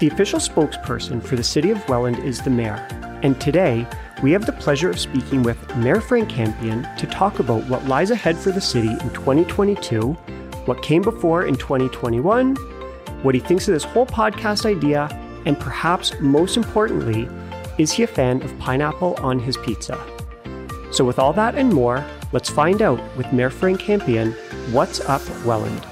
The official spokesperson for the City of Welland is the Mayor, and today we have the pleasure of speaking with Mayor Frank Campion to talk about what lies ahead for the city in 2022, what came before in 2021, what he thinks of this whole podcast idea, and perhaps most importantly, is he a fan of pineapple on his pizza? So, with all that and more, let's find out with Mayor Frank Campion what's up Welland.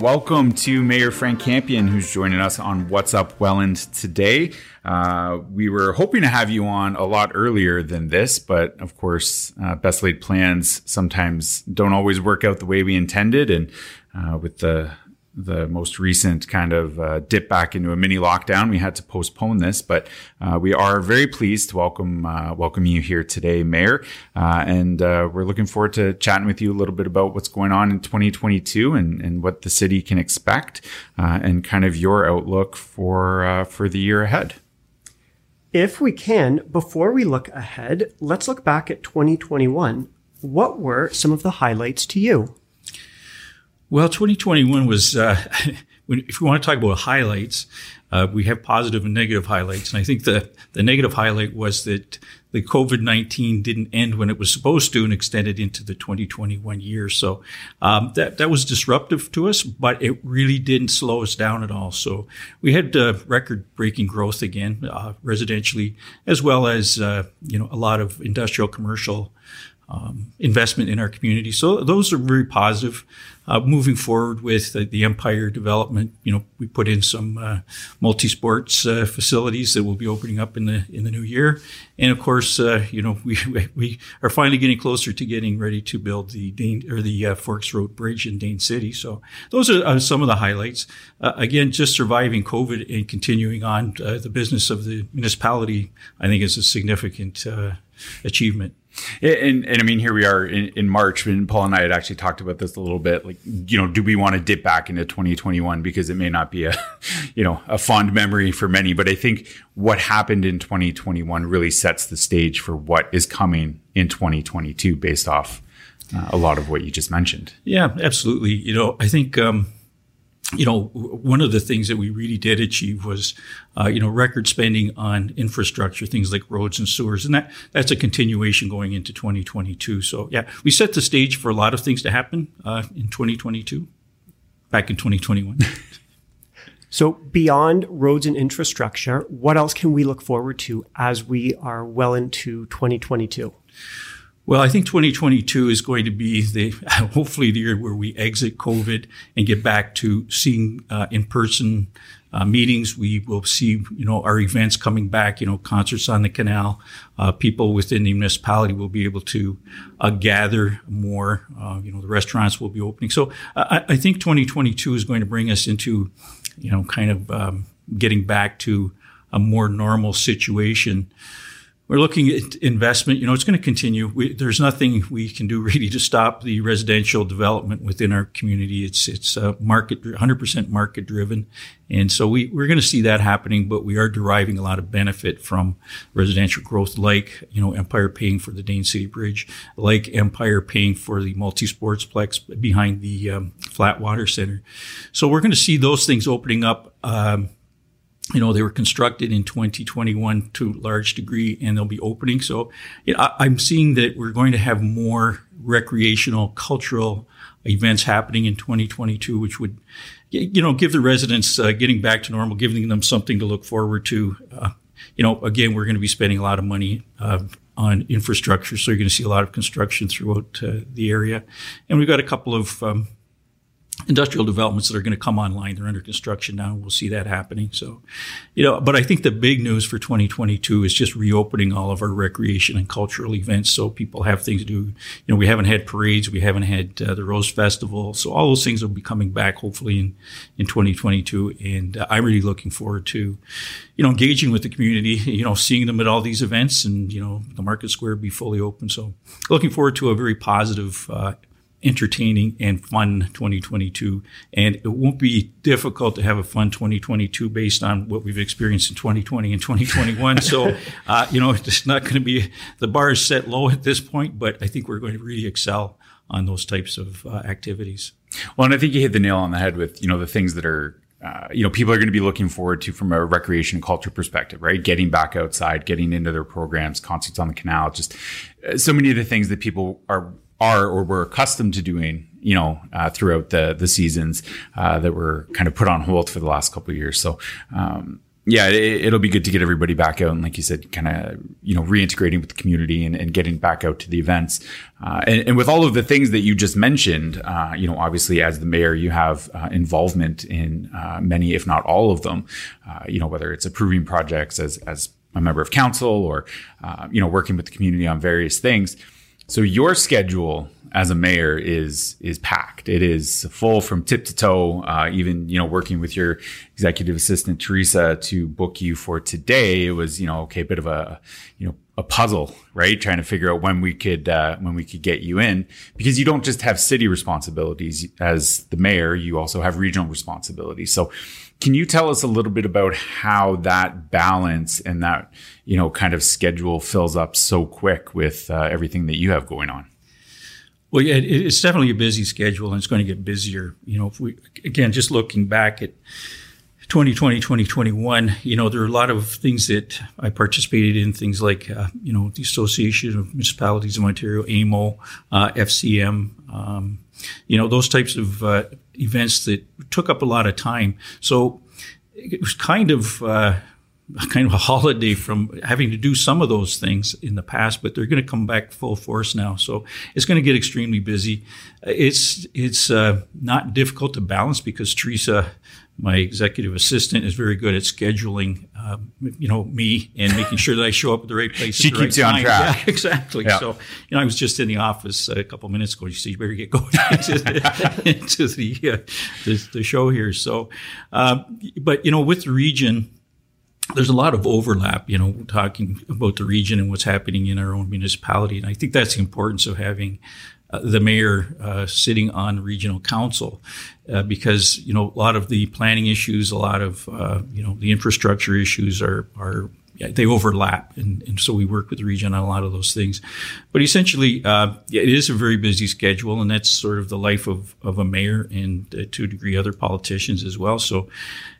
Welcome to Mayor Frank Campion, who's joining us on What's Up Welland today. Uh, we were hoping to have you on a lot earlier than this, but of course, uh, best laid plans sometimes don't always work out the way we intended. And uh, with the the most recent kind of uh, dip back into a mini lockdown, we had to postpone this. But uh, we are very pleased to welcome uh, welcome you here today, Mayor, uh, and uh, we're looking forward to chatting with you a little bit about what's going on in 2022 and, and what the city can expect, uh, and kind of your outlook for for the year ahead. If we can, before we look ahead, let's look back at 2021. What were some of the highlights to you? Well, 2021 was, uh, if we want to talk about highlights, uh, we have positive and negative highlights. And I think the, the negative highlight was that the COVID 19 didn't end when it was supposed to and extended into the 2021 year. So um, that, that was disruptive to us, but it really didn't slow us down at all. So we had uh, record breaking growth again, uh, residentially, as well as, uh, you know, a lot of industrial commercial um, investment in our community. So those are very positive. Uh, moving forward with uh, the Empire development, you know, we put in some uh, multi-sports uh, facilities that will be opening up in the in the new year, and of course, uh, you know, we we are finally getting closer to getting ready to build the Dain or the uh, Forks Road Bridge in Dain City. So those are some of the highlights. again, just surviving COVID and continuing on the business of the municipality, I think, is a significant achievement. And, and I mean, here we are in, in March, and Paul and I had actually talked about this a little bit. Like, you know, do we want to dip back into 2021 because it may not be a, you know, a fond memory for many. But I think what happened in 2021 really sets the stage for what is coming in 2022, based off uh, a lot of what you just mentioned. Yeah, absolutely. You know, I think. Um, you know, one of the things that we really did achieve was, uh, you know, record spending on infrastructure, things like roads and sewers, and that that's a continuation going into 2022. So, yeah, we set the stage for a lot of things to happen uh, in 2022, back in 2021. so, beyond roads and infrastructure, what else can we look forward to as we are well into 2022? Well, I think 2022 is going to be the hopefully the year where we exit COVID and get back to seeing uh, in-person uh, meetings. We will see, you know, our events coming back. You know, concerts on the canal. Uh, people within the municipality will be able to uh, gather more. Uh, you know, the restaurants will be opening. So I, I, think 2022 is going to bring us into, you know, kind of um, getting back to a more normal situation. We're looking at investment. You know, it's going to continue. We, there's nothing we can do really to stop the residential development within our community. It's it's uh, market 100% market driven, and so we we're going to see that happening. But we are deriving a lot of benefit from residential growth, like you know Empire paying for the Dain City Bridge, like Empire paying for the multi sportsplex behind the um, Flatwater Center. So we're going to see those things opening up. Um, you know, they were constructed in 2021 to a large degree and they'll be opening. So you know, I, am seeing that we're going to have more recreational, cultural events happening in 2022, which would, you know, give the residents uh, getting back to normal, giving them something to look forward to. Uh, you know, again, we're going to be spending a lot of money uh, on infrastructure, so you're going to see a lot of construction throughout uh, the area. And we've got a couple of um, industrial developments that are going to come online. They're under construction now. We'll see that happening. So, you know, but I think the big news for 2022 is just reopening all of our recreation and cultural events so people have things to do. You know, we haven't had parades. We haven't had uh, the Rose Festival. So all those things will be coming back hopefully in, in 2022. And uh, I'm really looking forward to, you know, engaging with the community, you know, seeing them at all these events and, you know, the market square be fully open. So looking forward to a very positive, uh, entertaining and fun 2022. And it won't be difficult to have a fun 2022 based on what we've experienced in 2020 and 2021. so, uh, you know, it's not going to be, the bar is set low at this point, but I think we're going to really excel on those types of uh, activities. Well, and I think you hit the nail on the head with, you know, the things that are uh, you know, people are going to be looking forward to from a recreation culture perspective, right? Getting back outside, getting into their programs, concerts on the canal, just uh, so many of the things that people are are or were accustomed to doing, you know, uh, throughout the the seasons uh, that were kind of put on hold for the last couple of years. So, um, yeah, it, will be good to get everybody back out and, like you said, kind of you know reintegrating with the community and, and getting back out to the events. Uh, and, and, with all of the things that you just mentioned, uh, you know, obviously as the mayor, you have uh, involvement in uh, many, if not all of them. Uh, you know, whether it's approving projects as as a member of council or uh, you know working with the community on various things. So your schedule as a mayor is is packed. It is full from tip to toe. Uh, even you know, working with your executive assistant Teresa to book you for today, it was you know okay, a bit of a you know a puzzle, right? Trying to figure out when we could uh, when we could get you in because you don't just have city responsibilities as the mayor, you also have regional responsibilities. So. Can you tell us a little bit about how that balance and that you know kind of schedule fills up so quick with uh, everything that you have going on? Well, yeah, it's definitely a busy schedule, and it's going to get busier. You know, if we again just looking back at 2020, 2021, you know, there are a lot of things that I participated in, things like, uh, you know, the Association of Municipalities of Ontario, AMO, uh, FCM, um, you know, those types of uh, events that took up a lot of time. So it was kind of uh, kind of a holiday from having to do some of those things in the past, but they're going to come back full force now. So it's going to get extremely busy. It's it's uh, not difficult to balance because Teresa, my executive assistant, is very good at scheduling. Um, you know me and making sure that I show up at the right place. she keeps right you on time. track. Yeah, exactly. Yeah. So you know, I was just in the office a couple minutes ago. She said, "You better get going into, into the, uh, the, the show here." So, uh, but you know, with the region there's a lot of overlap, you know, talking about the region and what's happening in our own municipality. And I think that's the importance of having uh, the mayor uh, sitting on regional council uh, because, you know, a lot of the planning issues, a lot of, uh, you know, the infrastructure issues are, are yeah, they overlap, and, and, so we work with the region on a lot of those things. But essentially, uh, yeah, it is a very busy schedule, and that's sort of the life of, of a mayor and to a degree other politicians as well. So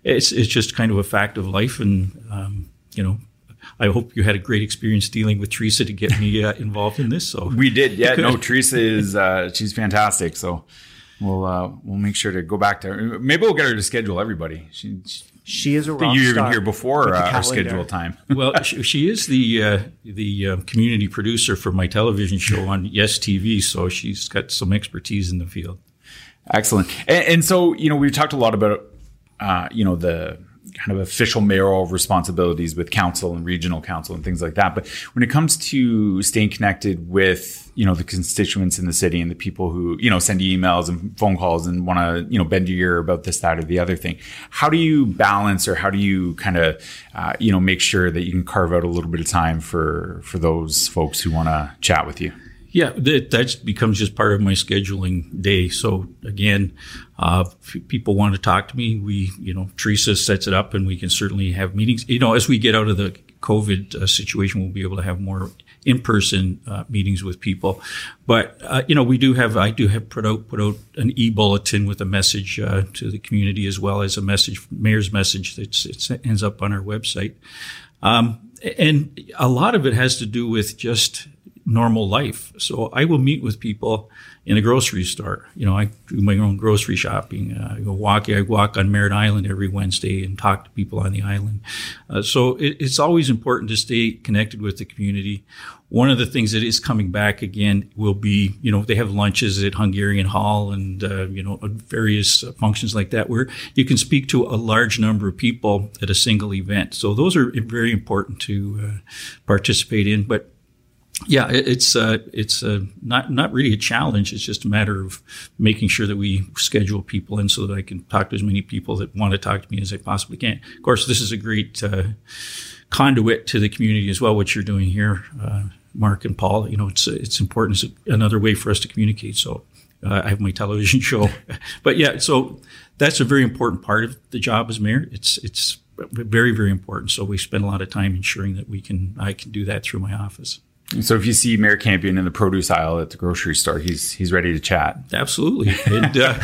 it's it's just kind of a fact of life, and um, you know. I hope you had a great experience dealing with Teresa to get me uh, involved in this. So we did, yeah. no, Teresa is uh, she's fantastic. So we'll uh, we'll make sure to go back to her. Maybe we'll get her to schedule everybody. She, she she is a rock you star. even here before uh, our schedule time. well, she, she, is the uh, the uh, community producer for my television show on Yes TV, so she's got some expertise in the field. Excellent. And, and so, you know, we've talked a lot about, uh, you know, the kind of official mayoral responsibilities with council and regional council and things like that. But when it comes to staying connected with, you know, the constituents in the city and the people who, you know, send you emails and phone calls and want to, you know, bend your ear about this, that, or the other thing, how do you balance or how do you kind of, uh, you know, make sure that you can carve out a little bit of time for, for those folks who want to chat with you? Yeah, that, becomes just part of my scheduling day. So again, uh, people want to talk to me, we, you know, Teresa sets it up and we can certainly have meetings. You know, as we get out of the COVID uh, situation, we'll be able to have more in-person uh, meetings with people. But uh, you know, we do have I do have put out put out an e-bulletin with a message uh, to the community as well as a message, mayor's message that ends up on our website. Um, and a lot of it has to do with just normal life. So I will meet with people in a grocery store. You know, I do my own grocery shopping. Uh, I go walk. I walk on Merritt Island every Wednesday and talk to people on the island. Uh, so it, it's always important to stay connected with the community. One of the things that is coming back again will be, you know, they have lunches at Hungarian Hall and, uh, you know, various functions like that where you can speak to a large number of people at a single event. So those are very important to uh, participate in. But yeah, it's uh, it's uh, not not really a challenge. It's just a matter of making sure that we schedule people in so that I can talk to as many people that want to talk to me as I possibly can. Of course, this is a great uh, conduit to the community as well. What you're doing here, uh, Marc and Paul, you know, it's it's important. It's another way for us to communicate. So uh, I have my television show, but yeah, so that's a very important part of the job as mayor. It's it's very very important. So we spend a lot of time ensuring that we can I can do that through my office. So if you see Mayor Campion in the produce aisle at the grocery store, he's he's ready to chat. Absolutely, and uh,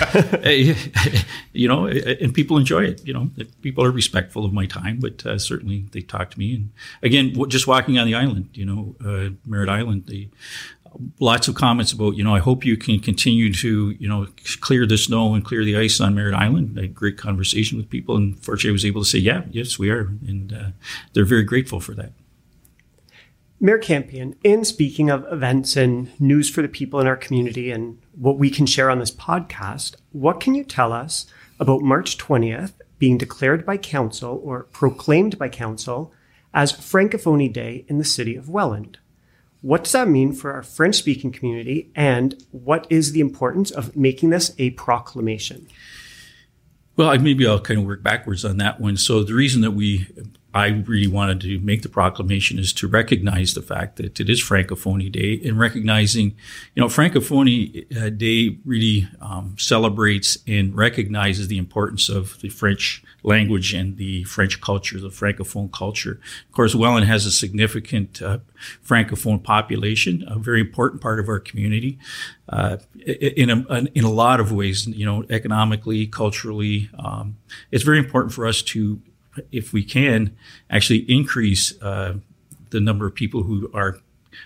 you know, and people enjoy it. You know, people are respectful of my time, but uh, certainly they talk to me. And again, just walking on the island, you know, uh, Merritt Island, the lots of comments about, you know, I hope you can continue to, you know, clear the snow and clear the ice on Merritt Island. I had great conversation with people, and fortunately, I was able to say, yeah, yes, we are, and uh, they're very grateful for that. Mayor Campion, in speaking of events and news for the people in our community and what we can share on this podcast, what can you tell us about March 20th being declared by council or proclaimed by council as Francophonie Day in the city of Welland? What does that mean for our French speaking community, and what is the importance of making this a proclamation? Well, maybe I'll kind of work backwards on that one. So, the reason that we I really wanted to make the proclamation is to recognize the fact that it is Francophonie Day and recognizing, you know, Francophonie uh, Day really um, celebrates and recognizes the importance of the French language and the French culture, the Francophone culture. Of course, Welland has a significant uh, Francophone population, a very important part of our community. Uh, in a in a lot of ways, you know, economically, culturally, um, it's very important for us to if we can, actually increase uh, the number of people who are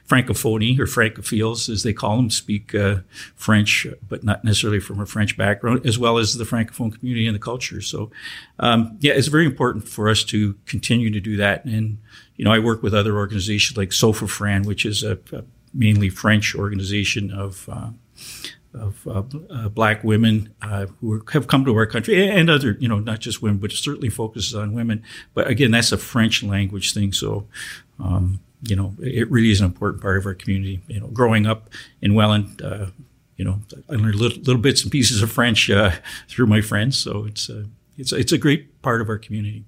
francophony or francophiles, as they call them, speak uh, French, but not necessarily from a French background, as well as the francophone community and the culture. So, um, yeah, it's very important for us to continue to do that. And you know, I work with other organizations like SOFIFRAN, which is a, a mainly French organization of uh, of uh, uh, black women uh, who have come to our country and other, you know, not just women, but certainly focuses on women. But again, that's a French language thing. So, um, you know, it really is an important part of our community. You know, growing up in Welland, uh, you know, I learned little, little, bits and pieces of French uh, through my friends. So it's a, it's, a, it's a great part of our community.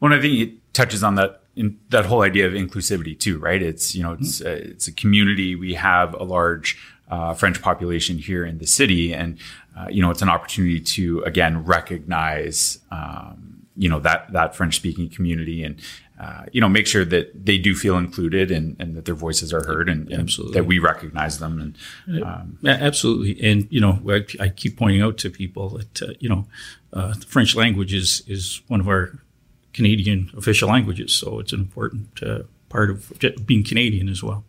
Well, I think it touches on that in that whole idea of inclusivity too, right? It's you know, it's mm-hmm. it's a community. We have a large uh, French population here in the city, and uh, you know it's an opportunity to again recognize um, you know that that French speaking community and. Uh, you know, make sure that they do feel included and, and that their voices are heard and, and that we recognize them. And um, absolutely, and you know, I, I, keep pointing out to people that uh, you know, uh, the French language is is one of our Canadian official languages, so it's an important uh, part of being Canadian as well.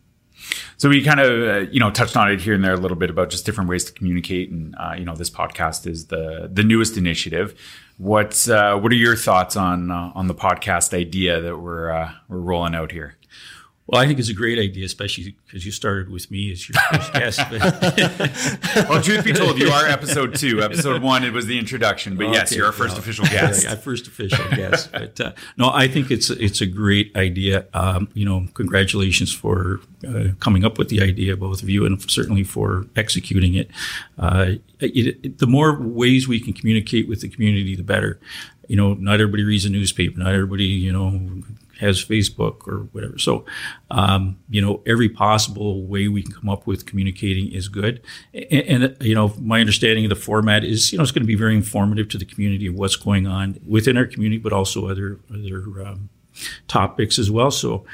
So we kind of, uh, you know, touched on it here and there a little bit about just different ways to communicate, and uh, you know, this podcast is the the newest initiative. What's uh, what are your thoughts on uh, on the podcast idea that we're uh, we're rolling out here? Well, I think it's a great idea, especially because you started with me as your first guest. well, truth be told, you are episode two. Episode one, it was the introduction, but okay, yes, you're our first well, official guest. Yeah, first official guest. But uh, no, I think it's it's a great idea. Um, you know, congratulations for uh, coming up with the idea, both of you, and certainly for executing it. Uh, it, it. The more ways we can communicate with the community, the better you know, not everybody reads a newspaper. Not everybody, you know, has Facebook or whatever. So, um, you know, every possible way we can come up with communicating is good. And, and, you know, my understanding of the format is, you know, it's going to be very informative to the community of what's going on within our community, but also other other um, topics as well. So,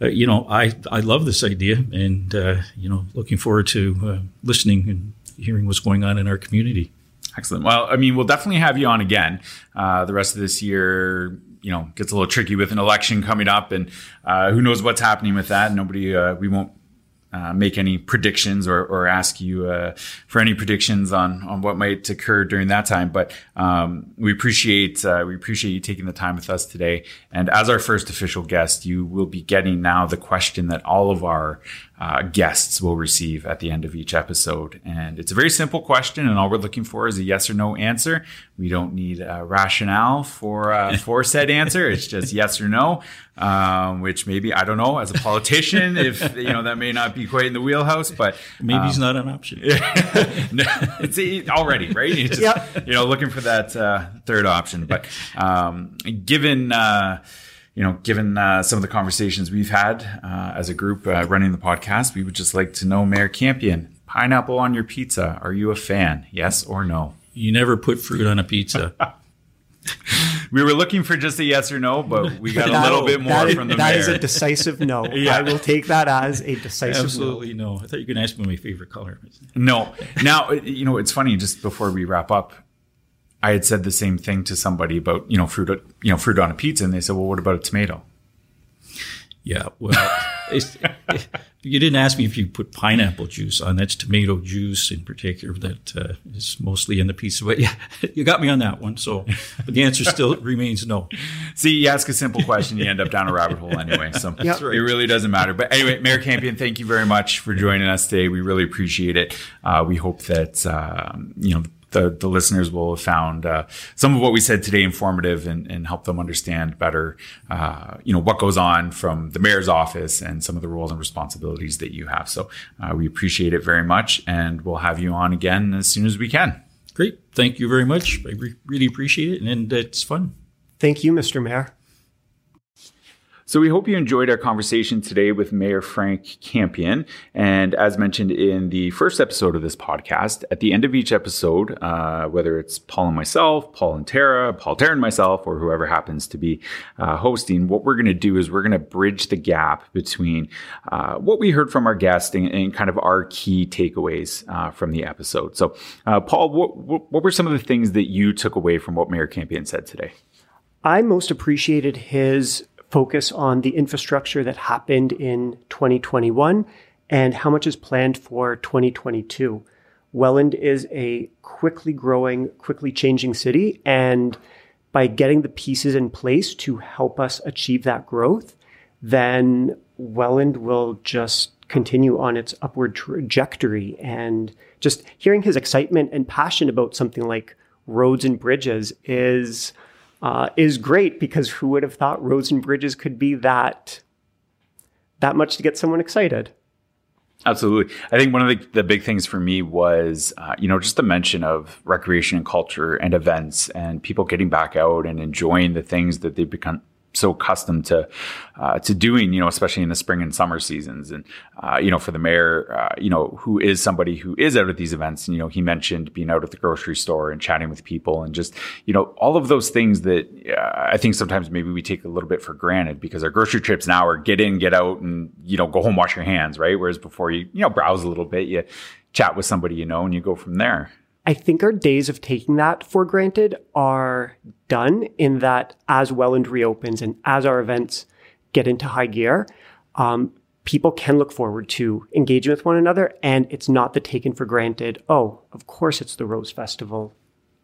uh, you know, I I love this idea, and uh, you know, looking forward to uh, listening and hearing what's going on in our community. Excellent. Well, I mean, we'll definitely have you on again uh, the rest of this year you know gets a little tricky with an election coming up, and uh, who knows what's happening with that. Nobody, uh, we won't uh, make any predictions or, or ask you uh, for any predictions on on what might occur during that time. But um, we appreciate uh, we appreciate you taking the time with us today. And as our first official guest, you will be getting now the question that all of our uh, guests will receive at the end of each episode. And it's a very simple question, and all we're looking for is a yes or no answer. We don't need a rationale for uh, for said answer. It's just yes or no, um, which maybe I don't know as a politician if you know that may not be quite in the wheelhouse, but maybe um, it's not an option. no, it's already right. Just, yep. You know, looking for that uh, third option, but um, given uh, you know, given uh, some of the conversations we've had uh, as a group uh, running the podcast, we would just like to know, Mayor Campion, pineapple on your pizza. Are you a fan? Yes or no? You never put fruit on a pizza. we were looking for just a yes or no, but we got a little bit more that is, from the That mayor. is a decisive no. Yeah. I will take that as a decisive Absolutely no. I thought you were going to ask me my favorite color. No. Now, you know, it's funny, just before we wrap up, I had said the same thing to somebody about, you know, fruit, you know, fruit on a pizza. And they said, well, what about a tomato? Yeah, well, it's, you didn't ask me if you put pineapple juice on. That's tomato juice in particular that uh, is mostly in the pizza. But yeah, you got me on that one. So, but the answer still remains no. See, you ask a simple question, you end up down a rabbit hole anyway. So That's it really doesn't matter. But anyway, Mayor Campion, thank you very much for joining us today. We really appreciate it. Uh, we hope that, um, you know, the, the listeners will have found uh, some of what we said today informative and, and help them understand better, uh, you know, what goes on from the mayor's office and some of the roles and responsibilities that you have. So uh, we appreciate it very much, and we'll have you on again as soon as we can. Great. Thank you very much. I re- really appreciate it. And, and it's fun. Thank you, Mr. Mayor. So we hope you enjoyed our conversation today with Mayor Frank Campion. And as mentioned in the first episode of this podcast, at the end of each episode, uh, whether it's Paul and myself, Paul and Tara, Paul, Tara and myself, or whoever happens to be uh, hosting, what we're going to do is we're going to bridge the gap between uh, what we heard from our guest and, and kind of our key takeaways uh, from the episode. So, uh, Paul, what, what, what were some of the things that you took away from what Mayor Campion said today? I most appreciated his focus on the infrastructure that happened in 2021 and how much is planned for 2022. Welland is a quickly growing, quickly changing city, and by getting the pieces in place to help us achieve that growth, then Welland will just continue on its upward trajectory. And just hearing his excitement and passion about something like roads and bridges is uh, is great because who would have thought roads and bridges could be that that much to get someone excited? Absolutely. I think one of the, the big things for me was, uh, you know, just the mention of recreation and culture and events and people getting back out and enjoying the things that they've become so accustomed to uh, to doing, you know, especially in the spring and summer seasons. And uh, you know, for the mayor, uh, you know, who is somebody who is out at these events, and you know, he mentioned being out at the grocery store and chatting with people, and just you know, all of those things that uh, I think sometimes maybe we take a little bit for granted because our grocery trips now are get in, get out, and you know, go home, wash your hands, right? Whereas before you you know browse a little bit, you chat with somebody you know, and you go from there. I think our days of taking that for granted are done in that as Welland reopens and as our events get into high gear, um, people can look forward to engaging with one another. And it's not the taken for granted, oh, of course it's the Rose Festival.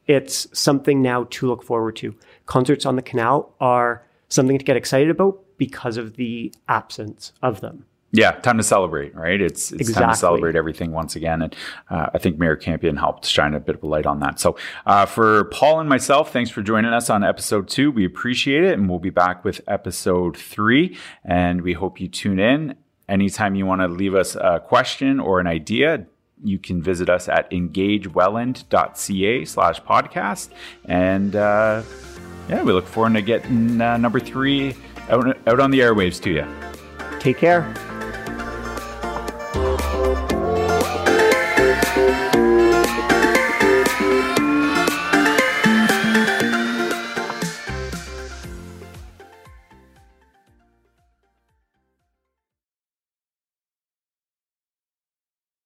It's something now to look forward to. Concerts on the canal are something to get excited about because of the absence of them. Yeah, time to celebrate, right? It's it's time to celebrate everything once again, and uh, I think Mayor Campion helped shine a bit of a light on that. So, uh, for Paul and myself, thanks for joining us on episode two. We appreciate it, and we'll be back with episode three. And we hope you tune in. Anytime you want to leave us a question or an idea, you can visit us at engagewelland.ca slash podcast. And uh, yeah, we look forward to getting uh, number three out, out on the airwaves to you. Take care.